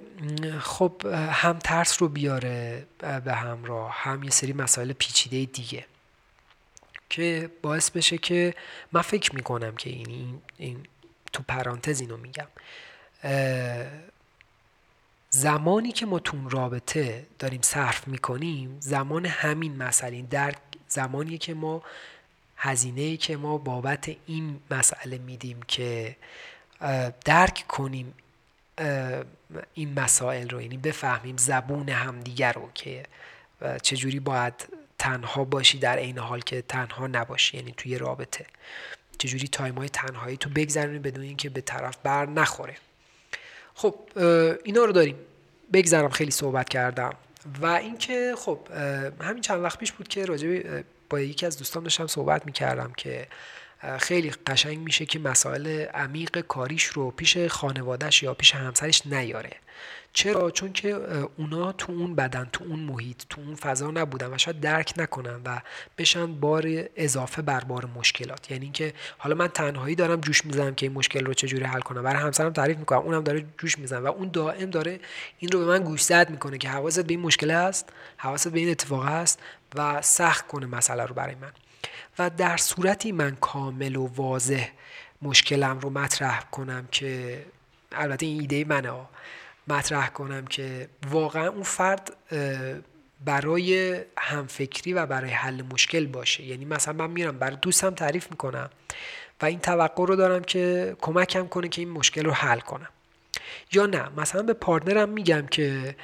خب هم ترس رو بیاره به همراه هم یه سری مسائل پیچیده دیگه که باعث بشه که من فکر می‌کنم که این, این تو پرانتز اینو میگم. زمانی که ما تو رابطه داریم صرف می‌کنیم زمان همین مسئله در زمانی که ما هزینه که ما بابت این مسئله میدیم که درک کنیم این مسائل رو یعنی بفهمیم زبون همدیگر رو که چجوری باید تنها باشی در عین حال که تنها نباشی یعنی توی رابطه. چجوری تایم های تنهایی تو بگذرونی بدون اینکه به طرف بر نخوره. خب اینا رو داریم. بگذرم خیلی صحبت کردم. و اینکه خب همین چند وقت پیش بود که راجع با یکی از دوستان داشتم صحبت می‌کردم که خیلی قشنگ میشه که مسائل عمیق کاریش رو پیش خانوادهش یا پیش همسرش نیاره. چرا؟ چون که اونا تو اون بدن تو اون محیط تو اون فضا نبودن و شاید درک نکنن و بشن بار اضافه بر بار مشکلات. یعنی اینکه حالا من تنهایی دارم جوش می‌زنم که این مشکل رو چجوری حل کنم. برای همسرم تعریف می‌کنم. اونم داره جوش می‌زنه و اون دائم داره این رو به من گوشزد می‌کنه که حواست به این مشکل هست حواست به این اتفاق هست و سخت کنه مسئله رو برای من. و در صورتی من کامل و واضح مشکلم رو مطرح کنم که البته این ایده منه مطرح کنم که واقعا اون فرد برای همفکری و برای حل مشکل باشه. یعنی مثلا من میرم برای دوستم تعریف می‌کنم و این توقع رو دارم که کمکم کنه که این مشکل رو حل کنم. یا نه مثلا به پارتنرم میگم که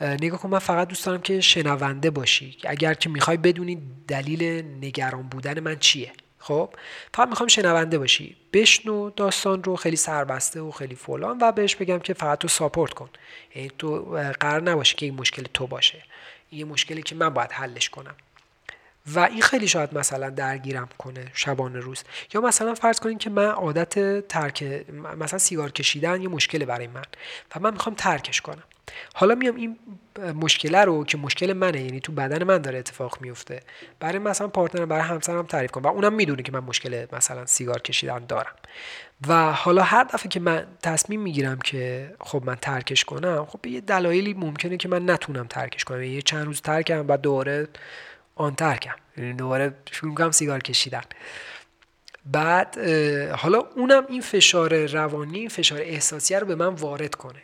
نگاه کن من فقط دوست دارم که شنونده باشی. اگر که می‌خوای بدونی دلیل نگران بودن من چیه. خب؟ فقط می‌خوام شنونده باشی. بشنو داستان رو خیلی سربسته و خیلی فلان و بهش بگم که فقط تو ساپورت کن. یعنی تو قرار نباشه که این مشکل تو باشه. این مشکلی که من باید حلش کنم. و این خیلی شاید مثلا درگیرم کنه شبانه روز. یا مثلا فرض کنین که من عادت ترک مثلا سیگار کشیدن یه مشکل برای من. و من می‌خوام ترکش کنم. حالا میام این مشکله رو که مشکل منه یعنی تو بدن من داره اتفاق میفته. برای مثلا partner م برای همسرم تعریف کنم و اونم می‌دونه که من مشکل مثلا سیگار کشیدن دارم. و حالا هر دفعه که من تصمیم می‌گیرم که خب من ترکش کنم خب یه دلایلی ممکنه که من نتونم ترکش کنم. یه چند روز ترکم و دوباره آن ترکم. یعنی دوباره شروع کنم سیگار کشیدن. بعد حالا اونم این فشار روانی این فشار احساسی رو به من وارد کنه.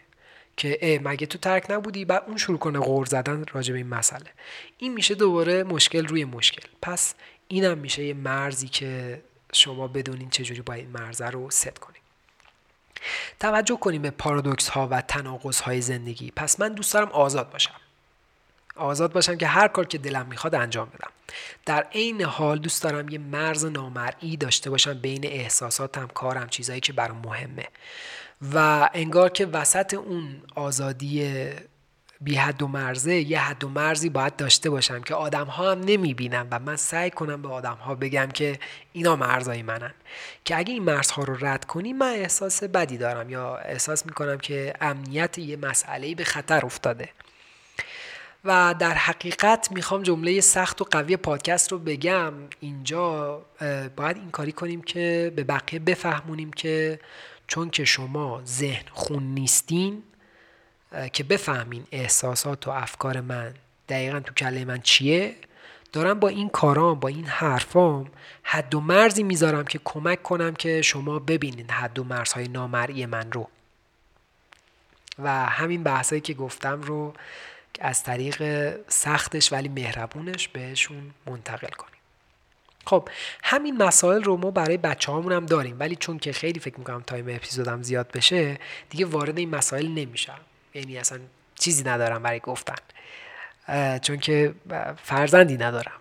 که مگه تو ترک نبودی؟ بعد اون شروع کنه غور زدن راجع به این مسئله. این میشه دوباره مشکل روی مشکل. پس اینم میشه یه مرزی که شما بدونین چجوری باید این مرزه رو ست کنید توجه کنیم به پارادوکس ها و تناقض های زندگی. پس من دوست دارم آزاد باشم. آزاد باشم که هر کار که دلم می‌خواد انجام بدم. در عین حال دوست دارم یه مرز نامرئی داشته باشم بین احساساتم کارم چیزایی که برام مهمه. و انگار که وسط اون آزادی بی حد و مرزه یه حد و مرزی باید داشته باشم که آدم ها هم نمی بینم و من سعی کنم به آدم ها بگم که اینا مرزهای منن. که اگه این مرزها رو رد کنی من احساس بدی دارم یا احساس می کنم که امنیت یه مسئله به خطر افتاده. و در حقیقت می‌خوام جمله سخت و قوی پادکست رو بگم. اینجا باید این کاری کنیم که به بقیه بفهمونیم که چون که شما ذهن خون نیستین که بفهمین احساسات و افکار من دقیقا تو کله من چیه. دارم با این کارام با این حرفام حد و مرزی می‌ذارم که کمک کنم که شما ببینید حد و مرزهای نامرئی من رو. و همین بحثایی که گفتم رو از طریق سختش ولی مهربونش بهشون منتقل کنیم. خب همین مسائل رو ما برای بچه هم داریم ولی چون که خیلی فکر می‌کنم تایم اپیزودم زیاد بشه دیگه وارد این مسائل نمیشم. یعنی اصلا چیزی ندارم برای گفتن. چون که فرزندی ندارم.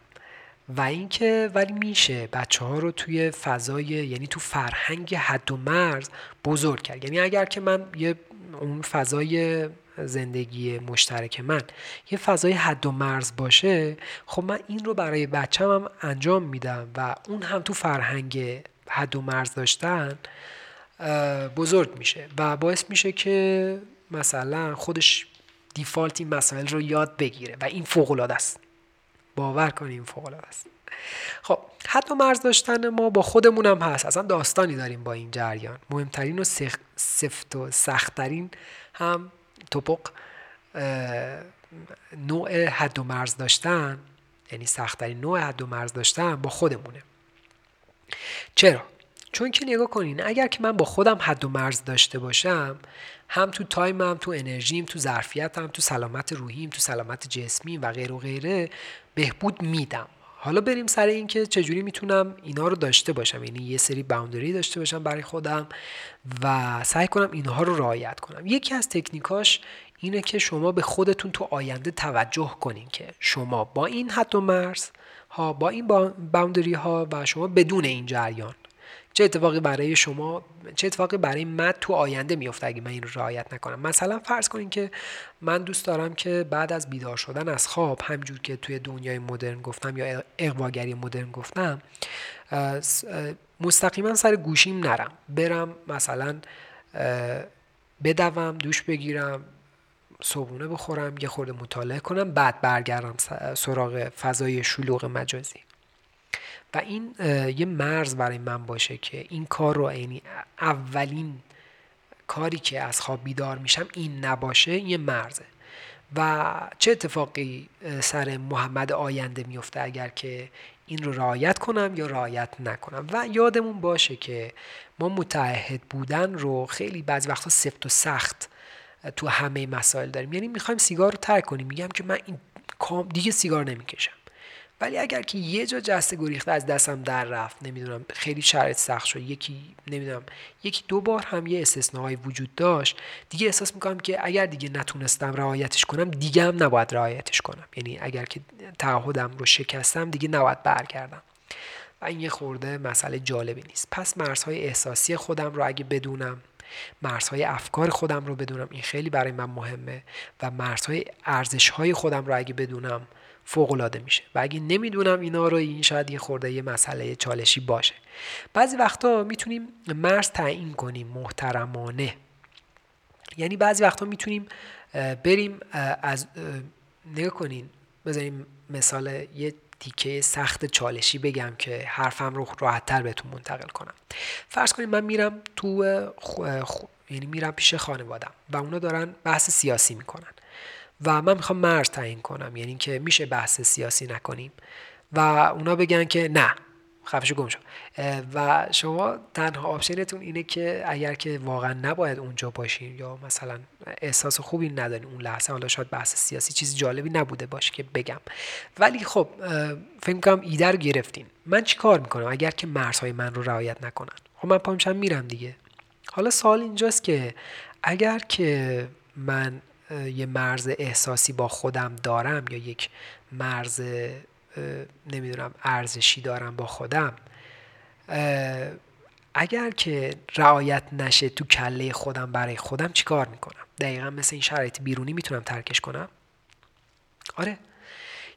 و اینکه ولی میشه بچه ها رو توی فضای یعنی تو فرهنگ حد و مرز بزرگ کرد. یعنی اگر که من یه اون فضای زندگی مشترک من. یه فضای حد و مرز باشه خب من این رو برای بچم هم انجام میدم و اون هم تو فرهنگ حد و مرز داشتن بزرگ میشه و باعث میشه که مثلا خودش دیفالت این مسائل رو یاد بگیره و این فوق است. باور کنیم فوق است. خب حد و مرز داشتن ما با خودمون هم هست. اصلا داستانی داریم با این جریان. مهمترین و سفت و سختترین هم توپق نوع حد و مرز داشتن یعنی سختترین نوع حد و مرز داشتن با خودمونه. چرا؟ چون که نگاه کنین اگر که من با خودم حد و مرز داشته باشم هم تو تایمم تو انرژیم تو ظرفیتم تو سلامت روحیم تو سلامت جسمیم و غیر و غیره بهبود میدم. حالا بریم سر اینکه چجوری می‌تونم اینا رو داشته باشم. یعنی یه سری باوندری داشته باشم برای خودم و سعی کنم اینها رو رعایت کنم. یکی از تکنیکاش اینه که شما به خودتون تو آینده توجه کنین که شما با این حد و مرز ها با این باوندری ها و شما بدون این جریان چه اتفاقی برای شما چه اتفاقی برای من تو آینده میفته اگه من این رو رعایت نکنم؟ مثلا فرض کنین که من دوست دارم که بعد از بیدار شدن از خواب همجور که توی دنیای مدرن گفتم یا اقواگری مدرن گفتم مستقیما سر گوشیم نرم. برم مثلا بدوم دوش بگیرم صبحونه بخورم یه خورده مطالعه کنم بعد برگردم سراغ فضای شلوغ مجازی. و این یه مرز برای من باشه که این کار رو یعنی اولین کاری که از خواب بیدار میشم این نباشه یه مرزه. و چه اتفاقی سر محمد آینده میفته اگر که این رو رعایت کنم یا رعایت نکنم؟ و یادمون باشه که ما متعهد بودن رو خیلی بعضی وقتا سفت و سخت تو همه مسائل داریم. یعنی می‌خوایم سیگار رو ترک کنیم. میگم که من این دیگه سیگار نمی‌کشم. ولی اگر که یه جا جسته گریخته از دستم در رفت نمی‌دونم خیلی شرایط سخت شد. یکی نمی‌دونم یکی دو بار هم یه استثناهای وجود داشت. دیگه احساس می‌کنم که اگر دیگه نتونستم رعایتش کنم دیگه هم نباید رعایتش کنم. یعنی اگر که تعهدم رو شکستم دیگه نباید برگردم. و این یه خورده مسئله جالبی نیست. پس مرزهای احساسی خودم رو اگه بدونم مرزهای افکار خودم رو بدونم این خیلی برای من مهمه. و مرزهای ارزشهای خودم رو اگه بدونم فوق العاده میشه. و اگه نمی‌دونم اینا رو این شاید یه خورده یه مسئله چالشی باشه. بعضی وقتا می‌تونیم مرز تعیین کنیم محترمانه. یعنی بعضی وقتا می‌تونیم بریم از نگاه کنین بذاریم مثال یه تیکه سخت چالشی بگم که حرفم رو راحتتر بهتون منتقل کنم. فرض کنیم من میرم تو یعنی میرم پیش خانوادم و اونا دارن بحث سیاسی می‌کنن. و من می‌خوام مرز تعیین کنم یعنی که میشه بحث سیاسی نکنیم. و اونا بگن که نه خفش گم شد و شما تنها آپشنتون اینه که اگر که واقعا نباید اونجا باشین یا مثلا احساس خوبی ندارین اون لحظه حالا شاید بحث سیاسی چیز جالبی نبوده باشه که بگم. ولی خب فکر کنم ایده رو گرفتین. من چی کار می‌کنم اگر که مرزهای من رو رعایت نکنن؟ خب من پامشم میرم دیگه. حالا سوال اینجاست که اگر که من یه مرز احساسی با خودم دارم یا یک مرز نمی‌دونم ارزشی دارم با خودم اگر که رعایت نشه تو کله خودم برای خودم چیکار می‌کنم؟ دقیقا مثل این شرایط بیرونی می‌تونم ترکش کنم؟ آره.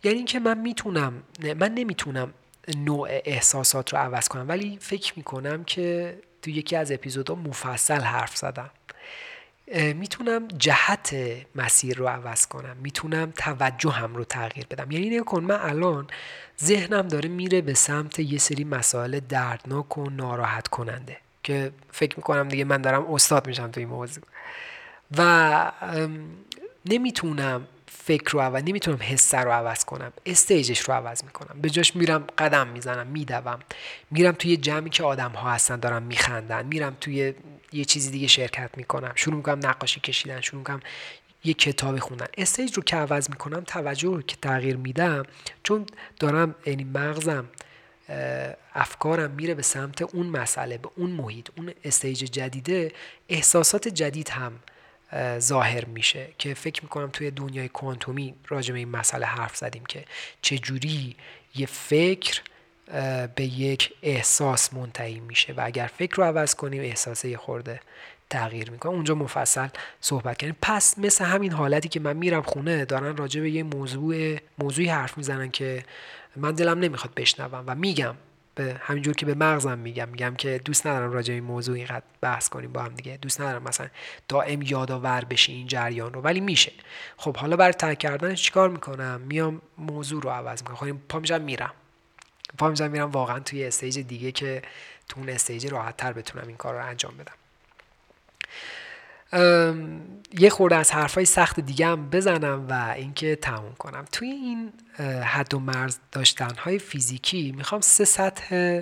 یعنی اینکه من می‌تونم من نمی‌تونم نوع احساسات رو عوض کنم ولی فکر می‌کنم که تو یکی از اپیزودها مفصل حرف زدم. می‌تونم جهت مسیر رو عوض کنم. می‌تونم توجهم رو تغییر بدم. یعنی نگاه کن من الان ذهنم داره میره به سمت یه سری مسائل دردناک و ناراحت کننده که فکر می‌کنم دیگه من دارم استاد میشم تو این موضوع. و نمی‌تونم فکر رو عوض نمی‌تونم حس رو عوض کنم. استیجش رو عوض می‌کنم. به جاش میرم قدم می‌زنم میدوم. میرم توی جمعی که آدم ها هستن دارم میخندن. میرم توی یه چیزی دیگه شرکت می‌کنم. شروع می‌کنم نقاشی کشیدن شروع می‌کنم یه کتابی خوندن. استیج رو که عوض می‌کنم توجه رو که تغییر میدم چون دارم یعنی مغزم افکارم میره به سمت اون مسئله به اون محیط اون استیج جدیده احساسات جدید هم ظاهر میشه که فکر می‌کنم توی دنیای کوانتومی راجع به این مسئله حرف زدیم که چجوری یه فکر به یک احساس منتهی میشه و اگر فکر رو عوض کنیم احساس یه خورده تغییر می‌کنه. اونجا مفصل صحبت کنیم پس مثل همین حالتی که من میرم خونه دارن راجع به یه موضوع موضوعی حرف می‌زنن که من دلم نمی‌خواد بشنوم و میگم. به همینجور که به مغزم میگم میگم که دوست ندارم راجع این موضوع اینقدر بحث کنیم با هم دیگه. دوست ندارم مثلا دائم یادآور بشی این جریان رو ولی میشه. خب حالا برای ترک کردنش چیکار می‌کنم؟ میام موضوع رو عوض می‌کنم. خب پا میشم میرم. پا میشم میرم واقعا توی stage دیگه که تو اون stage راحت تر بتونم این کار رو انجام بدم. یه خورده از حرفای سخت دیگه هم بزنم و اینکه تموم کنم. توی این حد و مرز داشتن های فیزیکی می‌خوام سه سطح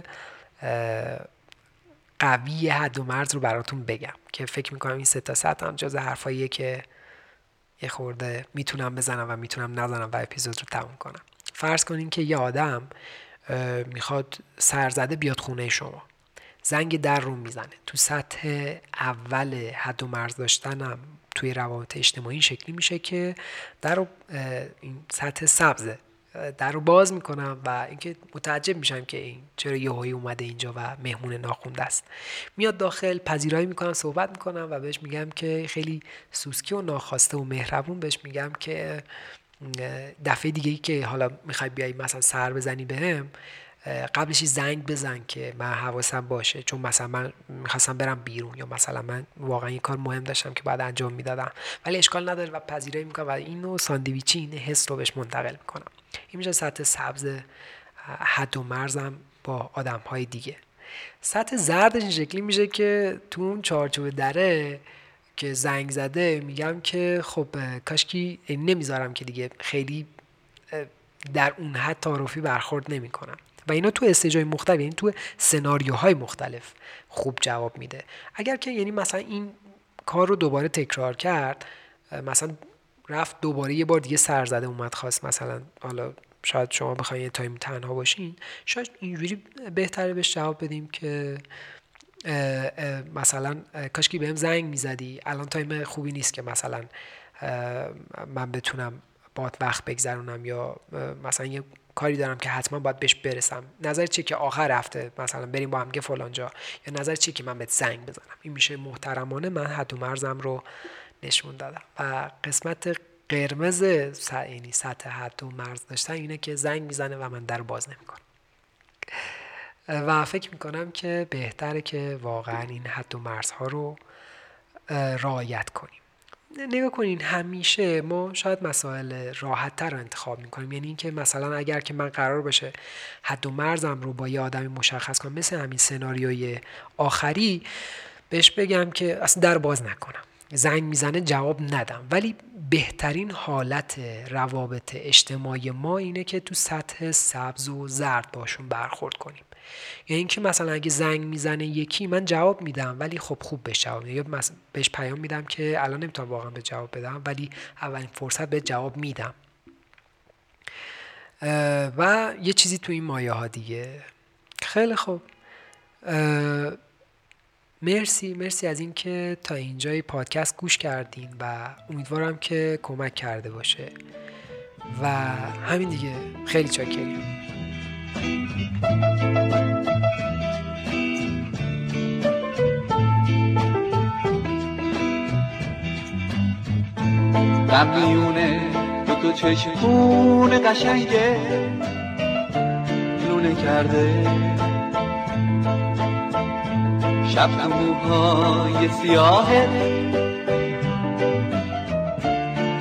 قوی حد و مرز رو براتون بگم که فکر می‌کنم این سه تا سطح هم جز حرفاییه که یه خورده می‌تونم بزنم و می‌تونم نزنم و اپیزود رو تموم کنم. فرض کنین که یه آدم می‌خواد سرزده بیاد خونه شما. زنگ در رو می‌زنه. تو سطح اول حد و مرز داشتنم توی روابط اجتماعی شکلی میشه که در رو این سطح سبزه در رو باز می‌کنم و اینکه متعجب میشم که این چرا یهویی اومده اینجا و مهمون ناخونده است. میاد داخل پذیرایی می‌کنم صحبت می‌کنم و بهش میگم که خیلی سوسکی و ناخواسته و مهربون بهش میگم که دفعه دیگه ای که حالا می‌خوای بیای مثلا سر بزنی بهم قبلش زنگ بزن که من حواسم باشه. چون مثلا من می‌خواستم برم بیرون یا مثلا من واقعا این کار مهم داشتم که بعد انجام می‌دادم. ولی اشکال نداره و پذیرایی می‌کنم و اینو ساندویچی این حس رو بهش منتقل می‌کنم. این میشه سطح سبز حد و مرزم با آدم های دیگه. سطح زردش این شکلی میشه که تو اون چارچوب دره که زنگ زده میگم که خب کاشکی نمی‌ذارم که دیگه خیلی در اون حد تعارفی برخورد نمی‌کنم. و اینا تو استیجای مختلف یعنی تو سناریوهای مختلف خوب جواب میده. اگر که یعنی مثلا این کار رو دوباره تکرار کرد مثلا رفت دوباره یه بار دیگه سرزده اومد خواست مثلا حالا شاید شما بخواید یه time تنها باشین شاید اینجوری بهتره بهش جواب بدیم که مثلا کاشکی بهم زنگ می‌زدی. الان time خوبی نیست که مثلا من بتونم بات وقت بگذرونم یا مثلا یه کاری دارم که حتما باید بهش برسم. نظر چیه که آخر هفته مثلا بریم با هم که فلانجا یا نظر چیه که من بهت زنگ بزنم؟ این میشه محترمانه من حد و مرزم رو نشون دادم. و قسمت قرمز یعنی سطح حد و مرز داشتن اینه که زنگ می‌زنه و من در باز نمی‌کنم. و فکر می‌کنم که بهتره که واقعا این حد و مرزها رو رعایت کنیم. نگاه کنین همیشه ما شاید مسائل راحت تر رو انتخاب می‌کنیم. یعنی اینکه مثلا اگر که من قرار باشه حد و مرزم رو با یه آدمی مشخص کنم مثل همین سناریوی آخری بهش بگم که اصلا در باز نکنم. زنگ می‌زنه جواب ندم. ولی بهترین حالت روابط اجتماعی ما اینه که تو سطح سبز و زرد باشون برخورد کنیم. یا اینکه مثلا اگه زنگ می‌زنه یکی من جواب میدم ولی خب خوب بهش جواب یا بهش پیام میدم که الان نمی‌تونم واقعا به جواب بدم ولی اولین فرصت به جواب میدم. و یه چیزی تو این مایه ها دیگه. خیلی خوب. مرسی مرسی از اینکه تا اینجای پادکست گوش کردین و امیدوارم که کمک کرده باشه. و همین دیگه. خیلی چاکریم قبلیونه دو تو چشمون قشنگه لونه کرده. شب تو موهای سیاهه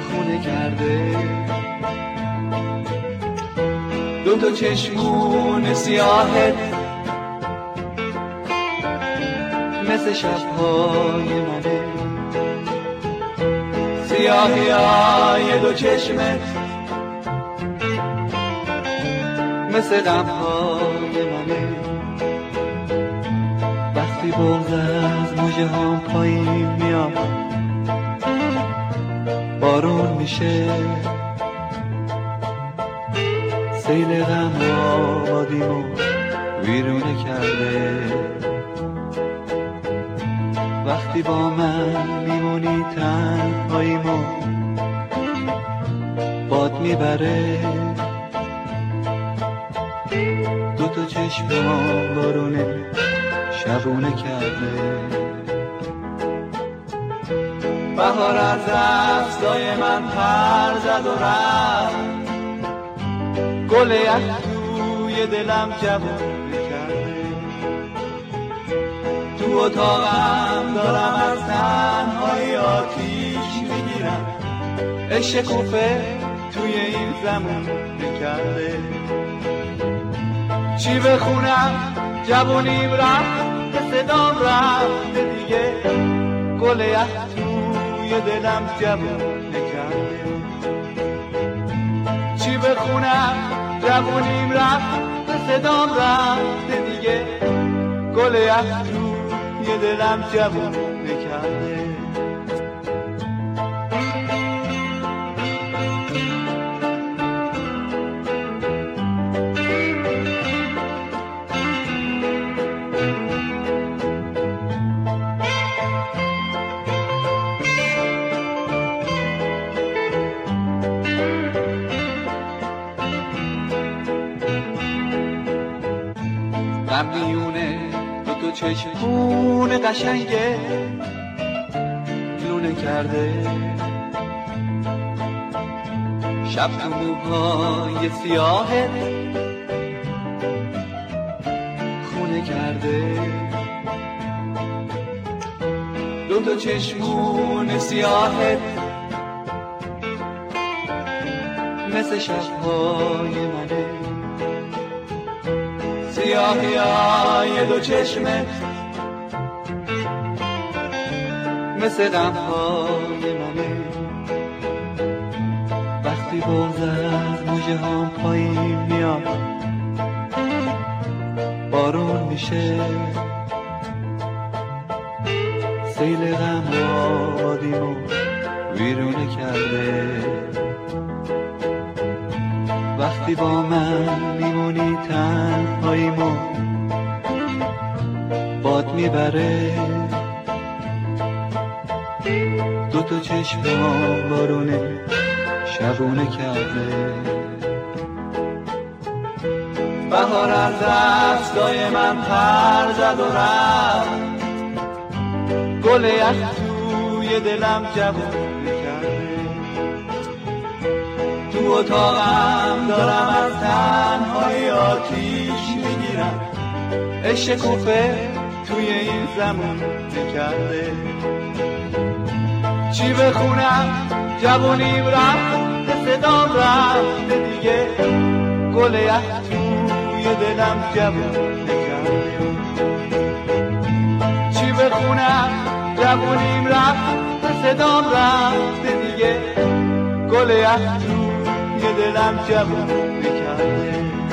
خونه کرده. دو تا چشمون سیاهت. مثل شبهای منه. سیاهی های دو چشمت. مثل غمهای منه. وقتی بغز از موجه هم پایین میاد بارون میشه. سیل غم آبادیمو ویرونه کرده. وقتی با من میمونی تنهاییمو باد می‌بره. دو تا چشم بارونه شبونه کرده. بهار از افزای من پر زد و رفت. گل توی دلم جوون کرده. تو اتاقم دارم از تنهای آتیش می‌گیرم. عشق کوفه توی این زمان کرده چی بخونم؟ جوونیم رفت به صدام رفت دیگه. گل توی دلم جوون بخونم. جوونیم رفت به صدام رفت. دیگه گل یخ توی دلم جوون کرده چشمون قشنگه لونه کرده. شب تو موهای سیاهه خونه کرده. دو تا چشمون سیاهه مثل شبهای منه. سیاهی های دو چشمه. مثل غمهای منه. وقتی بغز از موجه هم پایین میاد. بارون میشه. سیل غم آبادیمو ویرونه کرده. وقتی با دو تا چشم بارونه شبونه کرده. بهار از دستای من پر زد و رفت. گل یخ توی دلم کرده تو اتاقم دارم از تنهای آتیش می‌گیرم. عشق کوفه توی این زمان کرده چی بخونم جوونیم رفت صدام رفت دیگه. گل توی دلم جوون چی بخونم جوونیم رفت صدام رفت دیگه. گل توی دلم جوون کرده